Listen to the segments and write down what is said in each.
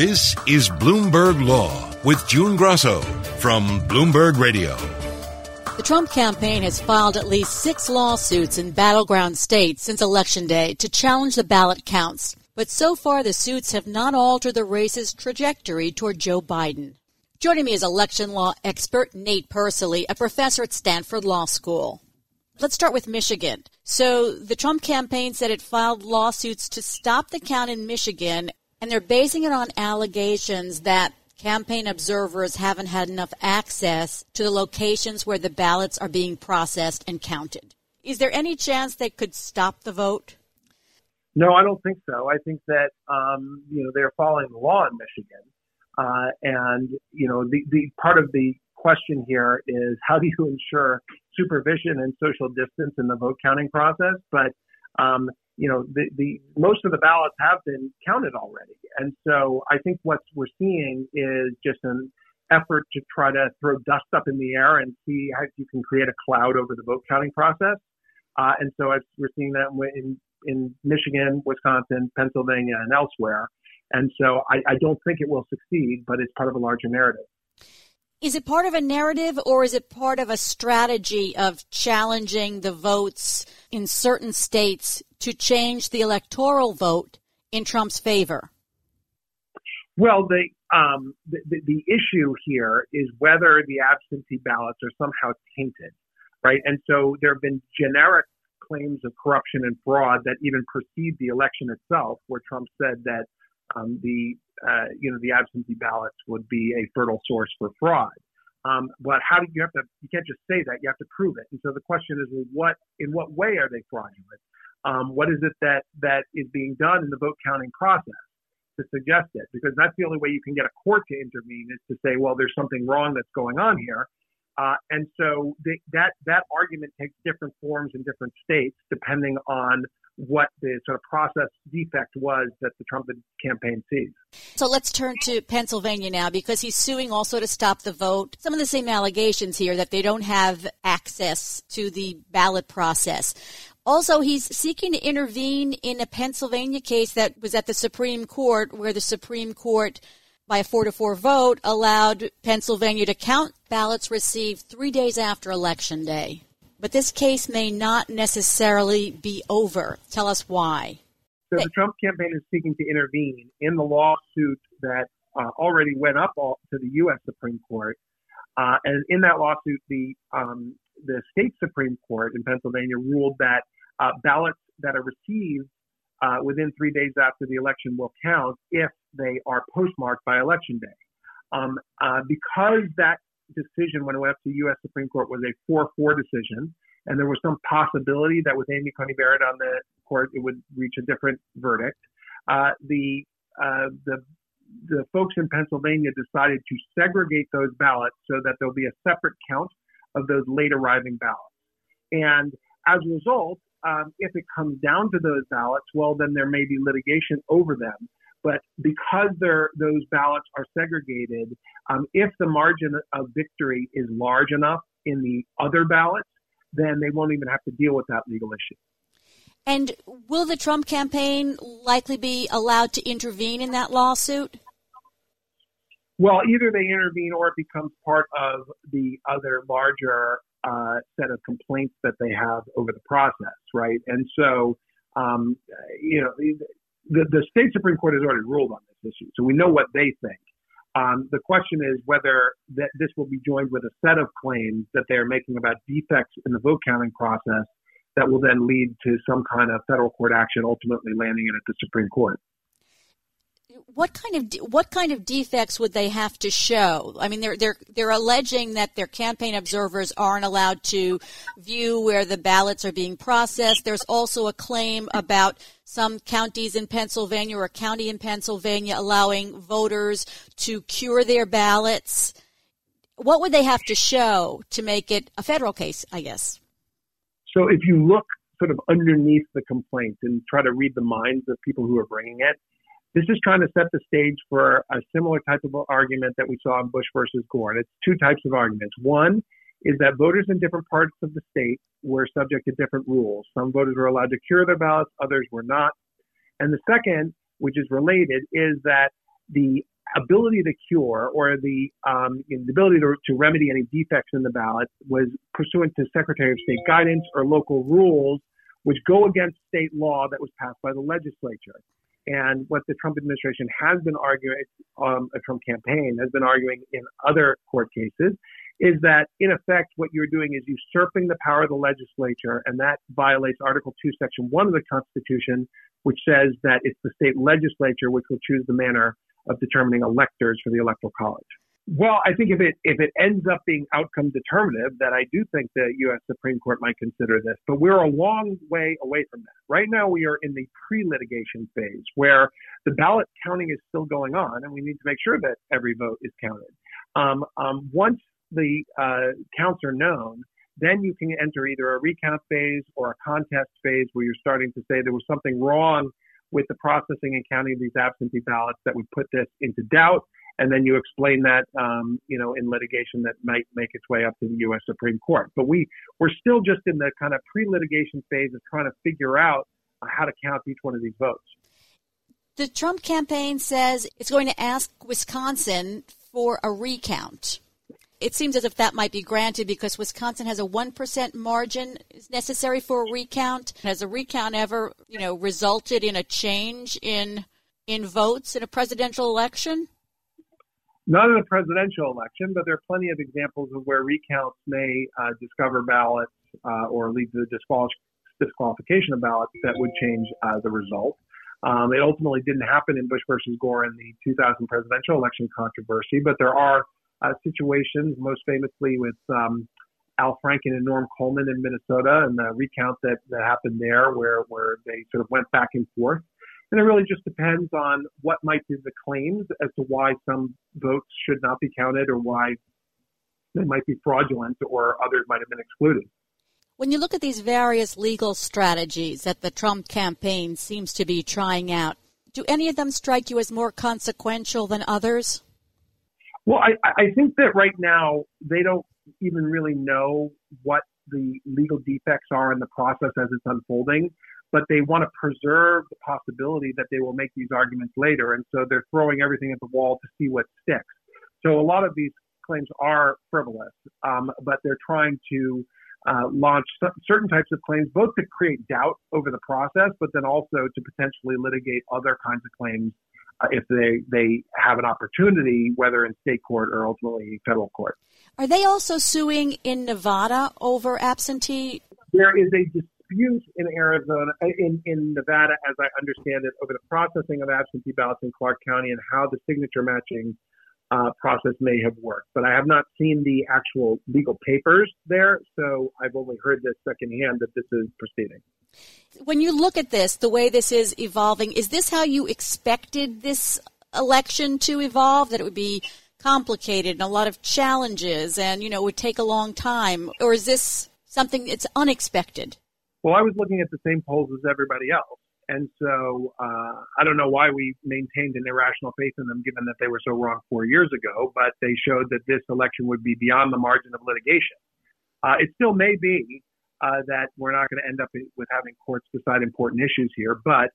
This is Bloomberg Law with June Grosso from Bloomberg Radio. The Trump campaign has filed at least six lawsuits in battleground states since Election Day to challenge the ballot counts. But so far, the suits have not altered the race's trajectory toward Joe Biden. Joining me is election law expert Nate Persily, a professor at Stanford Law School. Let's start with Michigan. So the Trump campaign said it filed lawsuits to stop the count in Michigan, and they're basing it on allegations that campaign observers haven't had enough access to the locations where the ballots are being processed and counted. Is there any chance they could stop the vote? No, I don't think so. I think that um, you know they're following the law in Michigan, uh, and you know the, the part of the question here is how do you ensure supervision and social distance in the vote counting process? But um, you know, the, the most of the ballots have been counted already. And so I think what we're seeing is just an effort to try to throw dust up in the air and see how you can create a cloud over the vote counting process. Uh, and so we're seeing that in, in Michigan, Wisconsin, Pennsylvania, and elsewhere. And so I, I don't think it will succeed, but it's part of a larger narrative. Is it part of a narrative or is it part of a strategy of challenging the votes in certain states to change the electoral vote in Trump's favor? Well, the, um, the, the issue here is whether the absentee ballots are somehow tainted, right? And so there have been generic claims of corruption and fraud that even precede the election itself, where Trump said that um, the uh, you know the absentee ballots would be a fertile source for fraud. Um, but how do you have to? You can't just say that. You have to prove it. And so the question is, well, what in what way are they fraudulent? Um, what is it that that is being done in the vote counting process to suggest it? Because that's the only way you can get a court to intervene is to say, well, there's something wrong that's going on here. Uh, and so the, that that argument takes different forms in different states depending on what the sort of process defect was that the Trump campaign sees. So let's turn to Pennsylvania now because he's suing also to stop the vote. Some of the same allegations here that they don't have access to the ballot process. Also, he's seeking to intervene in a Pennsylvania case that was at the Supreme Court where the Supreme Court by a four to four vote allowed Pennsylvania to count ballots received three days after Election Day. But this case may not necessarily be over. Tell us why. So the Trump campaign is seeking to intervene in the lawsuit that uh, already went up all, to the U.S. Supreme Court. Uh, and in that lawsuit, the um, the state Supreme Court in Pennsylvania ruled that uh, ballots that are received uh, within three days after the election will count if they are postmarked by election day. Um, uh, because that decision when it went up to the U.S. Supreme Court was a 4-4 decision, and there was some possibility that with Amy Coney Barrett on the court, it would reach a different verdict. Uh, the uh, the the folks in Pennsylvania decided to segregate those ballots so that there'll be a separate count of those late arriving ballots. And as a result, um, if it comes down to those ballots, well, then there may be litigation over them. But because those ballots are segregated, um, if the margin of victory is large enough in the other ballots, then they won't even have to deal with that legal issue. And will the Trump campaign likely be allowed to intervene in that lawsuit? Well, either they intervene or it becomes part of the other larger uh, set of complaints that they have over the process, right? And so, um, you know, the, the state Supreme Court has already ruled on this issue, so we know what they think. Um, the question is whether that this will be joined with a set of claims that they are making about defects in the vote counting process that will then lead to some kind of federal court action, ultimately landing it at the Supreme Court. What kind of de- what kind of defects would they have to show? I mean, they're they're they're alleging that their campaign observers aren't allowed to view where the ballots are being processed. There's also a claim about some counties in Pennsylvania or a county in Pennsylvania allowing voters to cure their ballots. What would they have to show to make it a federal case? I guess. So if you look sort of underneath the complaint and try to read the minds of people who are bringing it this is trying to set the stage for a similar type of argument that we saw in Bush versus Gore. And it's two types of arguments. One is that voters in different parts of the state were subject to different rules. Some voters were allowed to cure their ballots, others were not. And the second, which is related, is that the ability to cure or the, um, the ability to, to remedy any defects in the ballot was pursuant to Secretary of State guidance or local rules, which go against state law that was passed by the legislature. And what the Trump administration has been arguing, um, a Trump campaign has been arguing in other court cases, is that in effect what you're doing is usurping the power of the legislature, and that violates Article 2, Section 1 of the Constitution, which says that it's the state legislature which will choose the manner of determining electors for the Electoral College. Well, I think if it if it ends up being outcome determinative, that I do think the U.S. Supreme Court might consider this. But we're a long way away from that. Right now, we are in the pre-litigation phase where the ballot counting is still going on, and we need to make sure that every vote is counted. Um, um, once the uh, counts are known, then you can enter either a recount phase or a contest phase where you're starting to say there was something wrong with the processing and counting of these absentee ballots that would put this into doubt and then you explain that, um, you know, in litigation that might make its way up to the U.S. Supreme Court. But we we're still just in the kind of pre-litigation phase of trying to figure out how to count each one of these votes. The Trump campaign says it's going to ask Wisconsin for a recount. It seems as if that might be granted because Wisconsin has a 1% margin necessary for a recount. Has a recount ever, you know, resulted in a change in in votes in a presidential election? Not in a presidential election, but there are plenty of examples of where recounts may uh, discover ballots uh, or lead to the disqualification of ballots that would change uh, the result. Um, it ultimately didn't happen in Bush versus Gore in the 2000 presidential election controversy, but there are uh, situations, most famously with um, Al Franken and Norm Coleman in Minnesota, and the recount that, that happened there, where where they sort of went back and forth. And it really just depends on what might be the claims as to why some votes should not be counted or why they might be fraudulent or others might have been excluded. When you look at these various legal strategies that the Trump campaign seems to be trying out, do any of them strike you as more consequential than others? Well, I, I think that right now they don't even really know what the legal defects are in the process as it's unfolding but they want to preserve the possibility that they will make these arguments later. And so they're throwing everything at the wall to see what sticks. So a lot of these claims are frivolous, um, but they're trying to uh, launch certain types of claims, both to create doubt over the process, but then also to potentially litigate other kinds of claims uh, if they they have an opportunity, whether in state court or ultimately federal court. Are they also suing in Nevada over absentee? There is a dispute in Arizona, in, in Nevada, as I understand it, over the processing of absentee ballots in Clark County and how the signature matching uh, process may have worked. But I have not seen the actual legal papers there, so I've only heard this secondhand that this is proceeding. When you look at this, the way this is evolving, is this how you expected this election to evolve? That it would be complicated and a lot of challenges and, you know, it would take a long time? Or is this something that's unexpected? Well, I was looking at the same polls as everybody else. And so uh, I don't know why we maintained an irrational faith in them, given that they were so wrong four years ago, but they showed that this election would be beyond the margin of litigation. Uh, it still may be uh, that we're not going to end up with having courts decide important issues here, but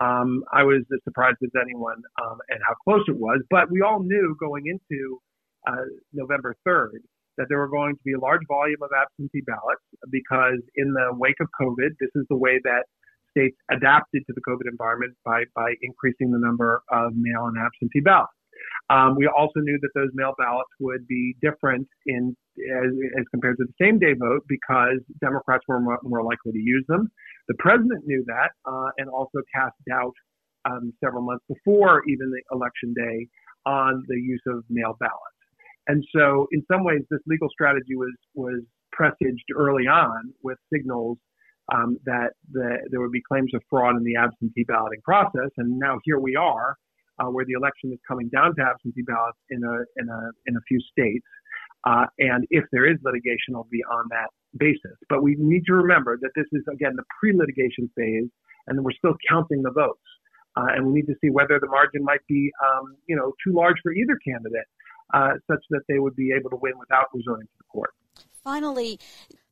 um, I was as surprised as anyone um, and how close it was. But we all knew going into uh, November 3rd that there were going to be a large volume of absentee ballots because in the wake of COVID, this is the way that states adapted to the COVID environment by, by increasing the number of mail and absentee ballots. Um, we also knew that those mail ballots would be different in as, as compared to the same day vote because Democrats were more, more, likely to use them. The president knew that uh, and also cast doubt um, several months before even the election day on the use of mail ballots. And so, in some ways, this legal strategy was was presaged early on with signals um, that the, there would be claims of fraud in the absentee balloting process. And now here we are, uh, where the election is coming down to absentee ballots in a in a in a few states. Uh, and if there is litigation, it'll be on that basis. But we need to remember that this is again the pre-litigation phase, and we're still counting the votes. Uh, and we need to see whether the margin might be, um, you know, too large for either candidate, uh, such that they would be able to win without resorting to the court. Finally,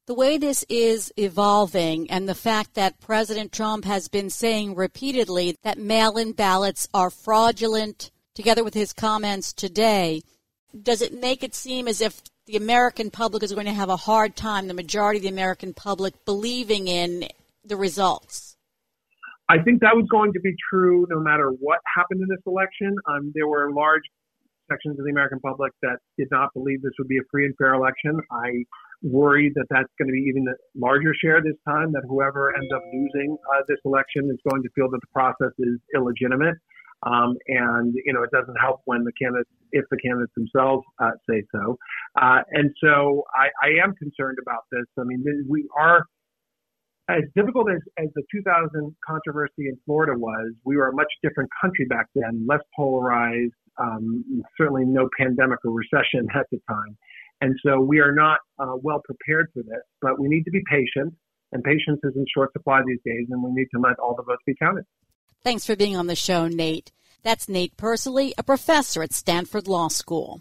the way this is evolving and the fact that President Trump has been saying repeatedly that mail in ballots are fraudulent, together with his comments today, does it make it seem as if the American public is going to have a hard time, the majority of the American public, believing in the results? I think that was going to be true no matter what happened in this election. Um, there were large sections of the American public that did not believe this would be a free and fair election. I worry that that's going to be even a larger share this time, that whoever ends up losing uh, this election is going to feel that the process is illegitimate. Um, and, you know, it doesn't help when the candidates, if the candidates themselves uh, say so. Uh, and so I, I am concerned about this. I mean, we are as difficult as, as the 2000 controversy in Florida was, we were a much different country back then, less polarized, um, certainly no pandemic or recession at the time. And so we are not uh, well prepared for this, but we need to be patient, and patience is in short supply these days, and we need to let all the votes be counted. Thanks for being on the show, Nate. That's Nate Persily, a professor at Stanford Law School.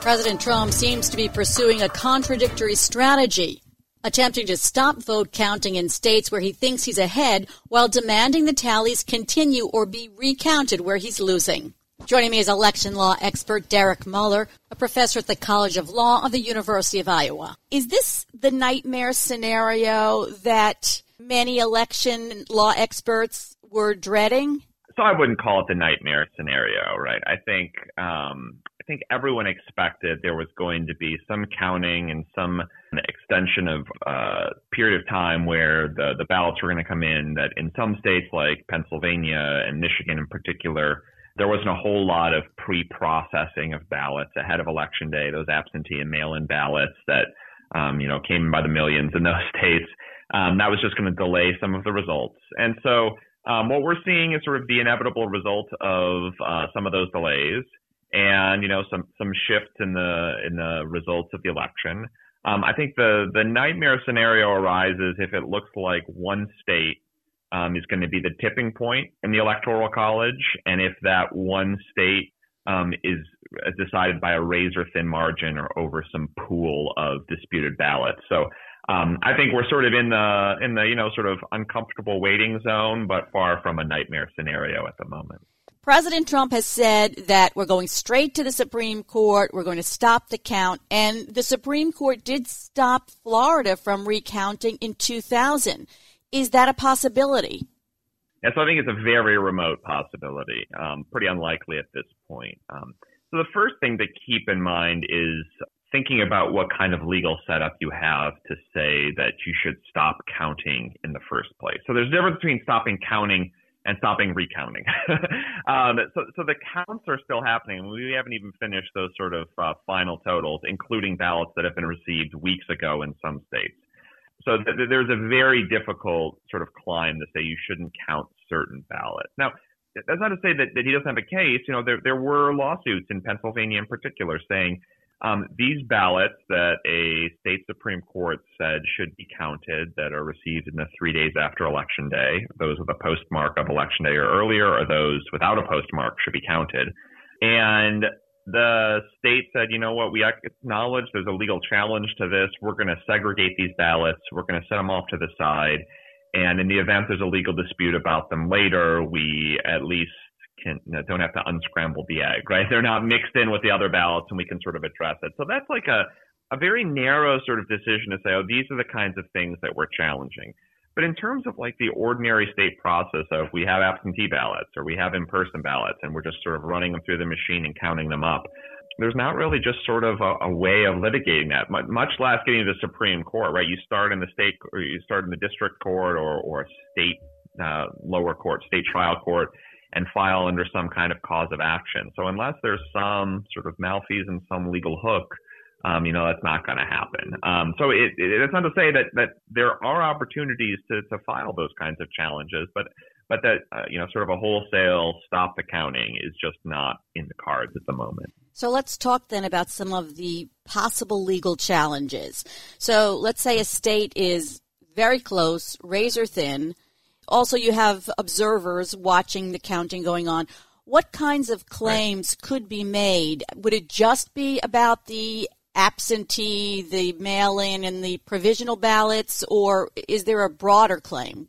President Trump seems to be pursuing a contradictory strategy, attempting to stop vote counting in states where he thinks he's ahead while demanding the tallies continue or be recounted where he's losing. Joining me is election law expert Derek Muller, a professor at the College of Law of the University of Iowa. Is this the nightmare scenario that many election law experts were dreading? So I wouldn't call it the nightmare scenario, right? I think um, I think everyone expected there was going to be some counting and some extension of uh, period of time where the the ballots were going to come in. That in some states like Pennsylvania and Michigan in particular, there wasn't a whole lot of pre-processing of ballots ahead of election day. Those absentee and mail-in ballots that um, you know came in by the millions in those states. Um, that was just going to delay some of the results, and so. Um, what we're seeing is sort of the inevitable result of uh, some of those delays and you know some some shifts in the in the results of the election. Um, I think the the nightmare scenario arises if it looks like one state um, is going to be the tipping point in the electoral college, and if that one state um, is decided by a razor thin margin or over some pool of disputed ballots. So um, I think we're sort of in the in the you know sort of uncomfortable waiting zone, but far from a nightmare scenario at the moment. President Trump has said that we're going straight to the Supreme Court. We're going to stop the count. And the Supreme Court did stop Florida from recounting in 2000. Is that a possibility? And so I think it's a very remote possibility, um, pretty unlikely at this point. Um, so the first thing to keep in mind is thinking about what kind of legal setup you have to say that you should stop counting in the first place. So there's a difference between stopping counting and stopping recounting. um, so, so the counts are still happening. We haven't even finished those sort of uh, final totals, including ballots that have been received weeks ago in some states. So th- there's a very difficult sort of climb to say you shouldn't count certain ballots. Now, that's not to say that, that he doesn't have a case. You know, there, there were lawsuits in Pennsylvania in particular saying um, these ballots that a state Supreme Court said should be counted that are received in the three days after Election Day, those with a postmark of Election Day or earlier, or those without a postmark should be counted. And the state said, you know what, we acknowledge there's a legal challenge to this. We're going to segregate these ballots. We're going to set them off to the side. And in the event there's a legal dispute about them later, we at least can don't have to unscramble the egg, right? They're not mixed in with the other ballots, and we can sort of address it. So that's like a a very narrow sort of decision to say, oh, these are the kinds of things that we're challenging. But in terms of like the ordinary state process of we have absentee ballots or we have in-person ballots and we're just sort of running them through the machine and counting them up, there's not really just sort of a, a way of litigating that, much less getting to the Supreme Court, right? You start in the state or you start in the district court or, or state uh, lower court, state trial court, and file under some kind of cause of action. So unless there's some sort of malfeasance, some legal hook, um, you know, that's not going to happen. Um, so it, it, it's not to say that, that there are opportunities to, to file those kinds of challenges, but but that uh, you know, sort of a wholesale stop the counting is just not in the cards at the moment. So let's talk then about some of the possible legal challenges. So let's say a state is very close, razor thin also, you have observers watching the counting going on. What kinds of claims right. could be made? Would it just be about the absentee, the mail in, and the provisional ballots, or is there a broader claim?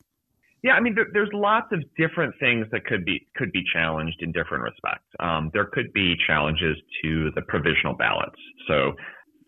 Yeah, I mean, there, there's lots of different things that could be could be challenged in different respects. Um, there could be challenges to the provisional ballots. So,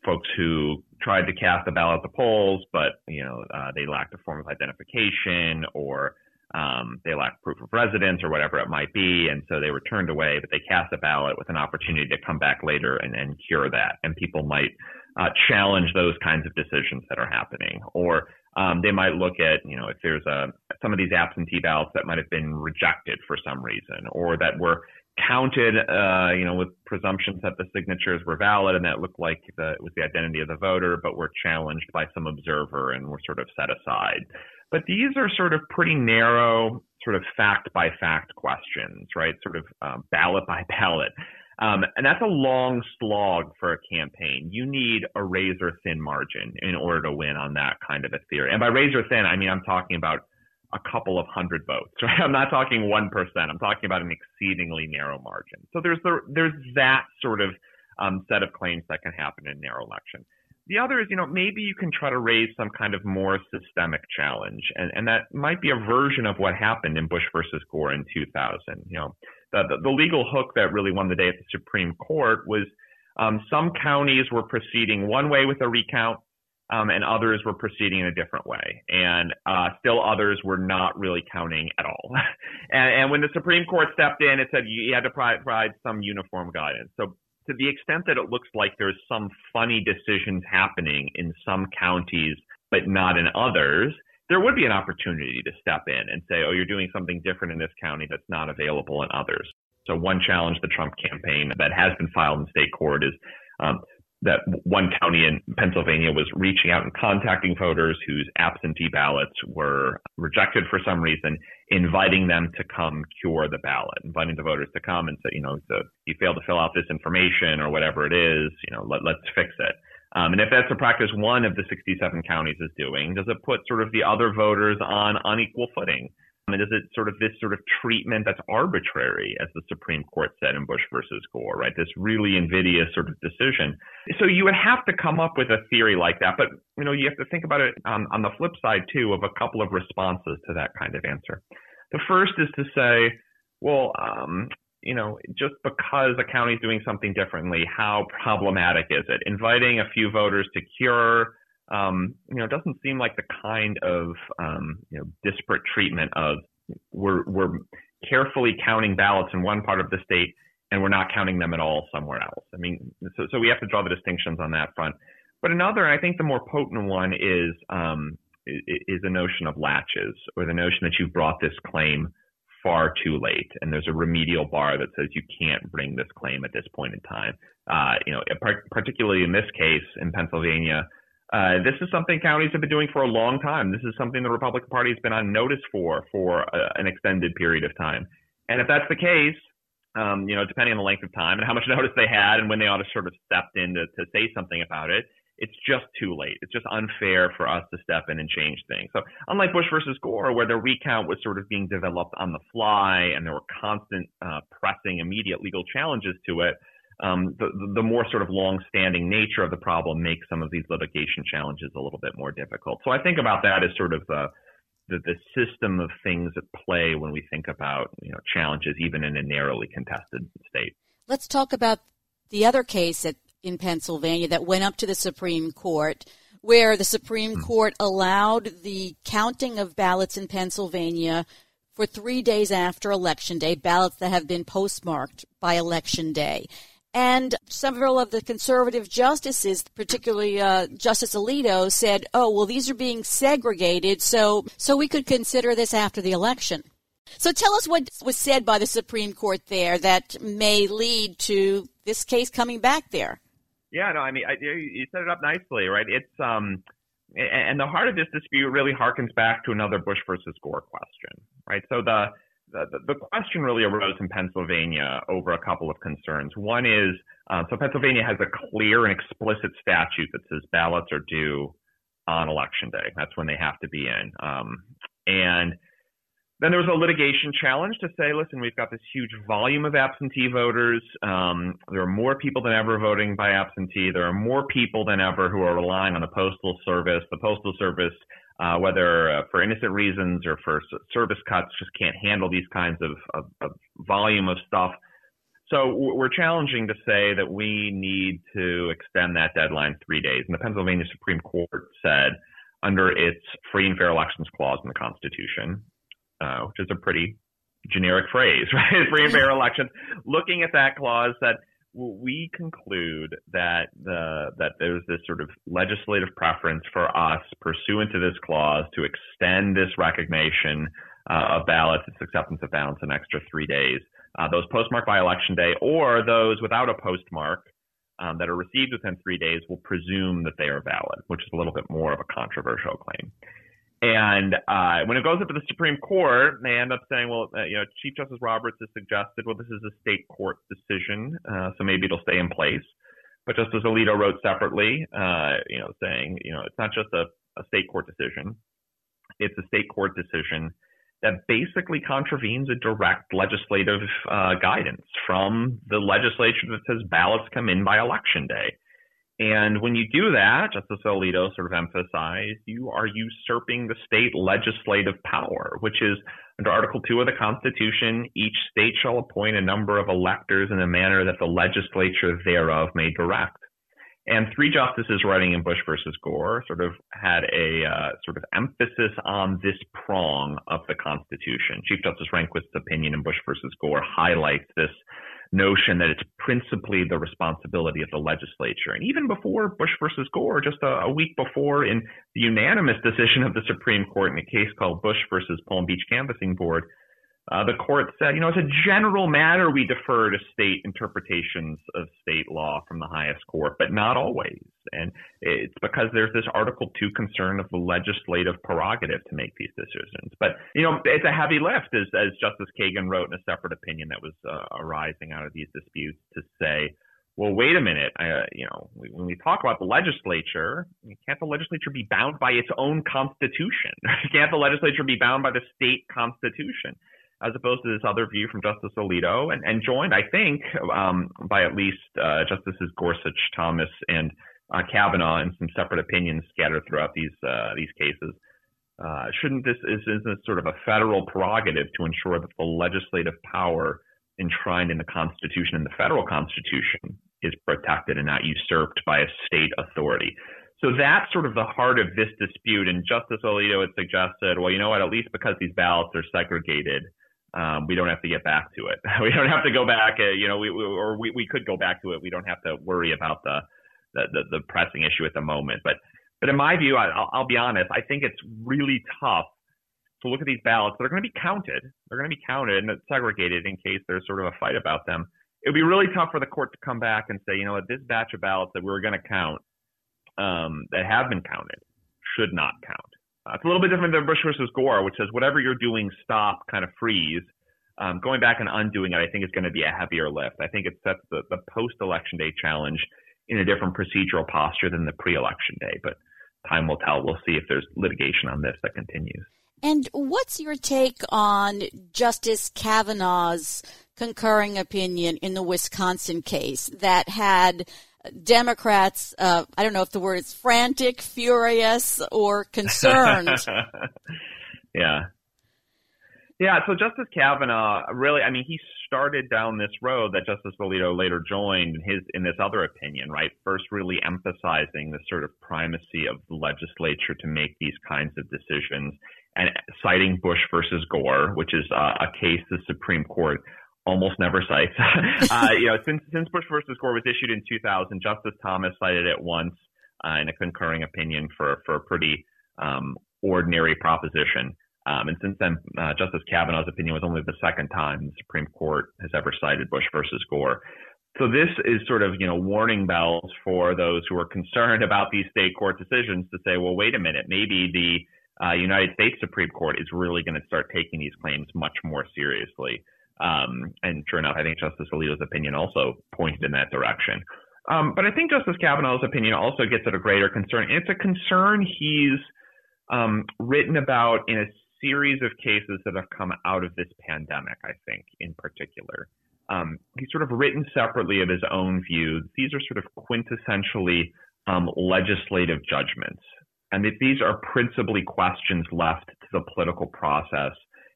folks who tried to cast a ballot at the polls, but you know uh, they lacked a form of identification, or um, they lacked proof of residence or whatever it might be, and so they were turned away. But they cast a ballot with an opportunity to come back later and, and cure that. And people might uh, challenge those kinds of decisions that are happening, or um, they might look at, you know, if there's a some of these absentee ballots that might have been rejected for some reason, or that were counted, uh, you know, with presumptions that the signatures were valid and that looked like the, it was the identity of the voter, but were challenged by some observer and were sort of set aside. But these are sort of pretty narrow, sort of fact by fact questions, right? Sort of um, ballot by ballot. Um, and that's a long slog for a campaign. You need a razor thin margin in order to win on that kind of a theory. And by razor thin, I mean I'm talking about a couple of hundred votes, right? I'm not talking one percent. I'm talking about an exceedingly narrow margin. So there's the, there's that sort of um, set of claims that can happen in a narrow election. The other is, you know, maybe you can try to raise some kind of more systemic challenge, and, and that might be a version of what happened in Bush versus Gore in 2000. You know, the, the, the legal hook that really won the day at the Supreme Court was um, some counties were proceeding one way with a recount, um, and others were proceeding in a different way, and uh, still others were not really counting at all. and, and when the Supreme Court stepped in, it said you had to provide some uniform guidance. So to the extent that it looks like there's some funny decisions happening in some counties, but not in others, there would be an opportunity to step in and say, oh, you're doing something different in this county that's not available in others. So one challenge the Trump campaign that has been filed in state court is um, that one county in Pennsylvania was reaching out and contacting voters whose absentee ballots were rejected for some reason, inviting them to come cure the ballot, inviting the voters to come and say, you know, so you failed to fill out this information or whatever it is, you know, let, let's fix it. Um, and if that's a practice one of the 67 counties is doing, does it put sort of the other voters on unequal footing? And is it sort of this sort of treatment that's arbitrary, as the Supreme Court said in Bush versus Gore, right? This really invidious sort of decision. So you would have to come up with a theory like that, but you know you have to think about it on, on the flip side too of a couple of responses to that kind of answer. The first is to say, well, um, you know, just because a county is doing something differently, how problematic is it? Inviting a few voters to cure um, you know, doesn't seem like the kind of um, you know disparate treatment of we're we're carefully counting ballots in one part of the state and we're not counting them at all somewhere else. I mean, so, so we have to draw the distinctions on that front. But another, I think the more potent one is um, is the notion of laches, or the notion that you've brought this claim far too late, and there's a remedial bar that says you can't bring this claim at this point in time. Uh, you know, particularly in this case in Pennsylvania, uh, this is something counties have been doing for a long time. This is something the Republican Party has been on notice for for a, an extended period of time. And if that's the case, um, you know, depending on the length of time and how much notice they had and when they ought to sort of stepped in to, to say something about it, it's just too late. It's just unfair for us to step in and change things. So unlike Bush versus Gore, where the recount was sort of being developed on the fly and there were constant uh, pressing immediate legal challenges to it, um, the, the more sort of long-standing nature of the problem makes some of these litigation challenges a little bit more difficult. So I think about that as sort of the, the, the system of things at play when we think about you know challenges even in a narrowly contested state. Let's talk about the other case that in Pennsylvania that went up to the Supreme Court, where the Supreme hmm. Court allowed the counting of ballots in Pennsylvania for three days after Election Day, ballots that have been postmarked by Election Day. And several of the conservative justices, particularly uh, Justice Alito, said, "Oh, well, these are being segregated, so so we could consider this after the election." So tell us what was said by the Supreme Court there that may lead to this case coming back there. Yeah, no, I mean, I, you set it up nicely, right? It's um, and the heart of this dispute really harkens back to another Bush versus Gore question, right? So the the, the question really arose in Pennsylvania over a couple of concerns. One is, uh, so Pennsylvania has a clear and explicit statute that says ballots are due on election day. That's when they have to be in. Um, and then there was a litigation challenge to say, listen, we've got this huge volume of absentee voters. Um, there are more people than ever voting by absentee. There are more people than ever who are relying on the postal service. The postal service, uh, whether uh, for innocent reasons or for service cuts, just can't handle these kinds of, of, of volume of stuff. So we're challenging to say that we need to extend that deadline three days. And the Pennsylvania Supreme Court said, under its free and fair elections clause in the Constitution, uh, which is a pretty generic phrase, right? Free and fair elections. Looking at that clause, that we conclude that the that there's this sort of legislative preference for us, pursuant to this clause, to extend this recognition uh, of ballots, its acceptance of ballots, an extra three days. Uh, those postmarked by election day, or those without a postmark. Um, that are received within three days will presume that they are valid, which is a little bit more of a controversial claim. And uh, when it goes up to the Supreme Court, they end up saying, well, uh, you know, Chief Justice Roberts has suggested, well, this is a state court decision, uh, so maybe it'll stay in place. But Justice Alito wrote separately, uh, you know, saying, you know, it's not just a, a state court decision; it's a state court decision that basically contravenes a direct legislative uh, guidance from the legislature that says ballots come in by election day. And when you do that, Justice Alito sort of emphasized, you are usurping the state legislative power, which is under Article 2 of the Constitution, each state shall appoint a number of electors in a manner that the legislature thereof may direct. And three justices writing in Bush versus Gore sort of had a uh, sort of emphasis on this prong of the Constitution. Chief Justice Rehnquist's opinion in Bush versus Gore highlights this notion that it's principally the responsibility of the legislature. And even before Bush versus Gore, just a, a, week before, in the unanimous decision of the Supreme Court in a case called Bush versus Palm Beach Canvassing Board, uh, the court said, you know, as a general matter, we defer to state interpretations of state law from the highest court, but not always. And it's because there's this Article 2 concern of the legislative prerogative to make these decisions. But, you know, it's a heavy lift, as, as Justice Kagan wrote in a separate opinion that was uh, arising out of these disputes, to say, well, wait a minute. Uh, you know, when we talk about the legislature, can't the legislature be bound by its own constitution? can't the legislature be bound by the state constitution? As opposed to this other view from Justice Alito, and, and joined, I think, um, by at least uh, Justices Gorsuch, Thomas, and uh, Kavanaugh in some separate opinions scattered throughout these uh, these cases. Uh, shouldn't this is, is this sort of a federal prerogative to ensure that the legislative power enshrined in the Constitution and the federal Constitution is protected and not usurped by a state authority? So that's sort of the heart of this dispute. And Justice Alito had suggested, well, you know what? At least because these ballots are segregated, um, we don't have to get back to it. we don't have to go back. Uh, you know, we, we or we, we could go back to it. We don't have to worry about the the, the, the pressing issue at the moment. But but in my view, I, I'll, I'll be honest. I think it's really tough to look at these ballots. They're going to be counted. They're going to be counted and segregated in case there's sort of a fight about them. It would be really tough for the court to come back and say, you know what, this batch of ballots that we were going to count um, that have been counted should not count. Uh, it's a little bit different than Bush versus Gore, which says whatever you're doing, stop, kind of freeze. Um, going back and undoing it, I think is going to be a heavier lift. I think it sets the, the post-election day challenge in a different procedural posture than the pre-election day. But time will tell. We'll see if there's litigation on this that continues. And what's your take on Justice Kavanaugh's concurring opinion in the Wisconsin case that had Democrats, uh, I don't know if the word is frantic, furious, or concerned. yeah. Yeah, so Justice Kavanaugh really, I mean, he started down this road that Justice Alito later joined in his in this other opinion, right? First, really emphasizing the sort of primacy of the legislature to make these kinds of decisions, and citing Bush versus Gore, which is uh, a case the Supreme Court almost never cites. uh, you know, since since Bush versus Gore was issued in 2000, Justice Thomas cited it once uh, in a concurring opinion for for a pretty um, ordinary proposition. Um, and since then, uh, Justice Kavanaugh's opinion was only the second time the Supreme Court has ever cited Bush versus Gore. So this is sort of, you know, warning bells for those who are concerned about these state court decisions to say, well, wait a minute, maybe the uh, United States Supreme Court is really going to start taking these claims much more seriously. Um, and sure enough, I think Justice Alito's opinion also pointed in that direction. Um, but I think Justice Kavanaugh's opinion also gets at a greater concern. It's a concern he's um, written about in a series of cases that have come out of this pandemic, I think, in particular. Um, he's sort of written separately of his own views. These are sort of quintessentially um, legislative judgments, and that these are principally questions left to the political process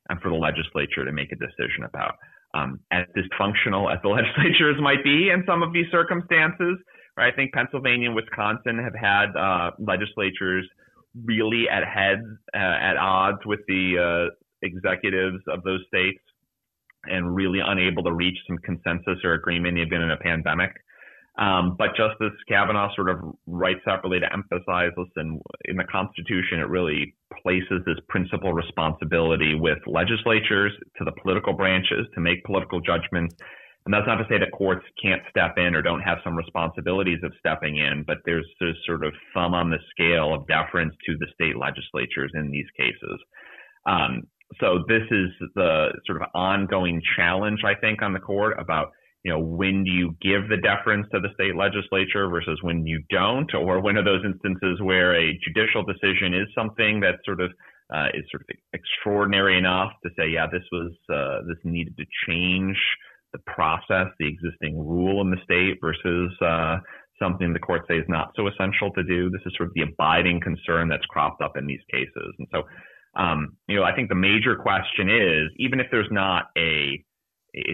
and for the legislature to make a decision about. Um, as dysfunctional as the legislatures might be in some of these circumstances, right? I think Pennsylvania and Wisconsin have had uh, legislatures really at heads, uh, at odds with the uh, executives of those states and really unable to reach some consensus or agreement. Been in a pandemic. Um, but Justice Kavanaugh sort of writes separately to emphasize, listen, in the Constitution, it really places this principal responsibility with legislatures to the political branches to make political judgments. And that's not to say that courts can't step in or don't have some responsibilities of stepping in, but there's this sort of thumb on the scale of deference to the state legislatures in these cases. Um, so this is the sort of ongoing challenge, I think, on the court about you know, when do you give the deference to the state legislature versus when you don't, or when are those instances where a judicial decision is something that sort of uh, is sort of extraordinary enough to say, yeah, this was uh, this needed to change the process, the existing rule in the state versus uh, something the court say is not so essential to do. This is sort of the abiding concern that's cropped up in these cases, and so. Um, you know, I think the major question is, even if there's not a a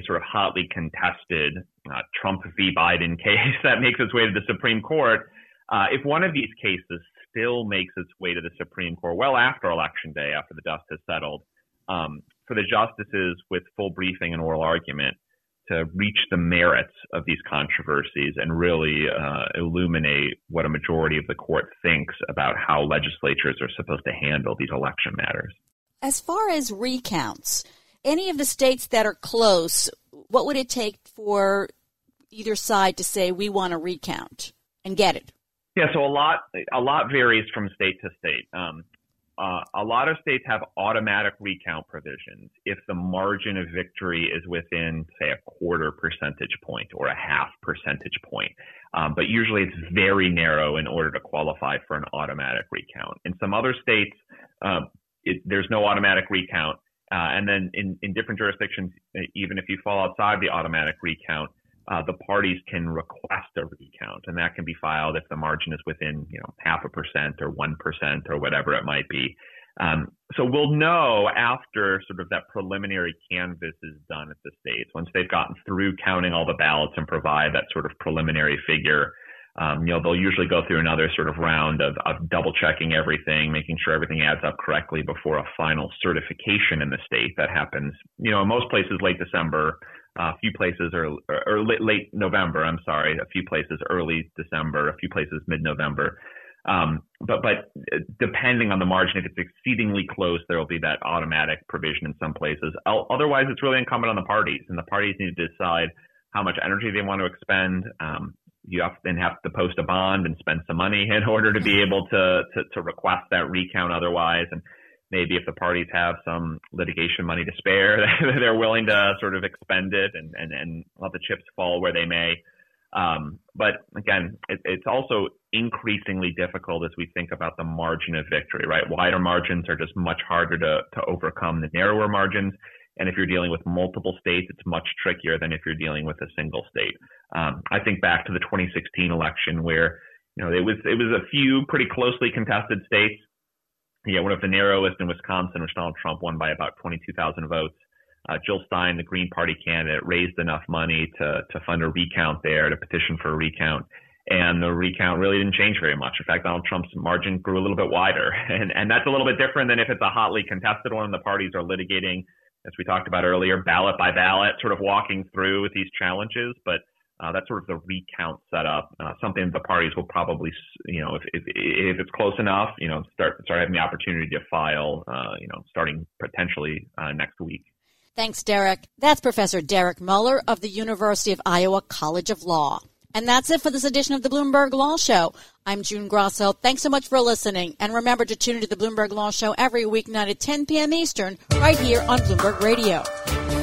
sort of hotly contested uh, Trump v. Biden case that makes its way to the Supreme Court, uh, if one of these cases still makes its way to the Supreme Court well after Election Day, after the dust has settled, um, for the justices with full briefing and oral argument to reach the merits of these controversies and really uh, illuminate what a majority of the court thinks about how legislatures are supposed to handle these election matters. As far as recounts, any of the states that are close, what would it take for either side to say we want to recount and get it? Yeah, so a lot a lot varies from state to state. Um, uh, a lot of states have automatic recount provisions if the margin of victory is within, say, a quarter percentage point or a half percentage point. Um, but usually it's very narrow in order to qualify for an automatic recount. In some other states, uh, it, there's no automatic recount, uh, and then in, in different jurisdictions, even if you fall outside the automatic recount, uh, the parties can request a recount, and that can be filed if the margin is within, you know, half a percent or one percent or whatever it might be. Um, so we'll know after sort of that preliminary canvass is done at the states, once they've gotten through counting all the ballots and provide that sort of preliminary figure. Um, you know, they'll usually go through another sort of round of, of double checking everything, making sure everything adds up correctly before a final certification in the state that happens, you know, in most places late December, a few places are, or late November, I'm sorry, a few places early December, a few places mid-November. Um, but but depending on the margin, if it's exceedingly close, there will be that automatic provision in some places. Otherwise, it's really incumbent on the parties, and the parties need to decide how much energy they want to expend. Um, you have, then have to post a bond and spend some money in order to be able to, to, to request that recount otherwise. And maybe if the parties have some litigation money to spare, they're willing to sort of expend it and, and, and let the chips fall where they may. Um, but again, it, it's also increasingly difficult as we think about the margin of victory, right? Wider margins are just much harder to, to overcome than narrower margins. And if you're dealing with multiple states, it's much trickier than if you're dealing with a single state. Um, I think back to the 2016 election where, you know, it was, it was a few pretty closely contested states. Yeah, one of the narrowest in Wisconsin, which Donald Trump won by about 22,000 votes. Uh, Jill Stein, the Green Party candidate, raised enough money to, to fund a recount there, to petition for a recount. And the recount really didn't change very much. In fact, Donald Trump's margin grew a little bit wider. And, and that's a little bit different than if it's a hotly contested one the parties are litigating as we talked about earlier, ballot by ballot, sort of walking through with these challenges. But uh, that's sort of the recount setup, uh, something the parties will probably, you know, if, if, if it's close enough, you know, start start having the opportunity to file, uh, you know, starting potentially uh, next week. Thanks, Derek. That's Professor Derek Muller of the University of Iowa College of Law. And that's it for this edition of the Bloomberg Law Show. I'm June Grosso. Thanks so much for listening. And remember to tune into the Bloomberg Law Show every weeknight at 10 p.m. Eastern, right here on Bloomberg Radio.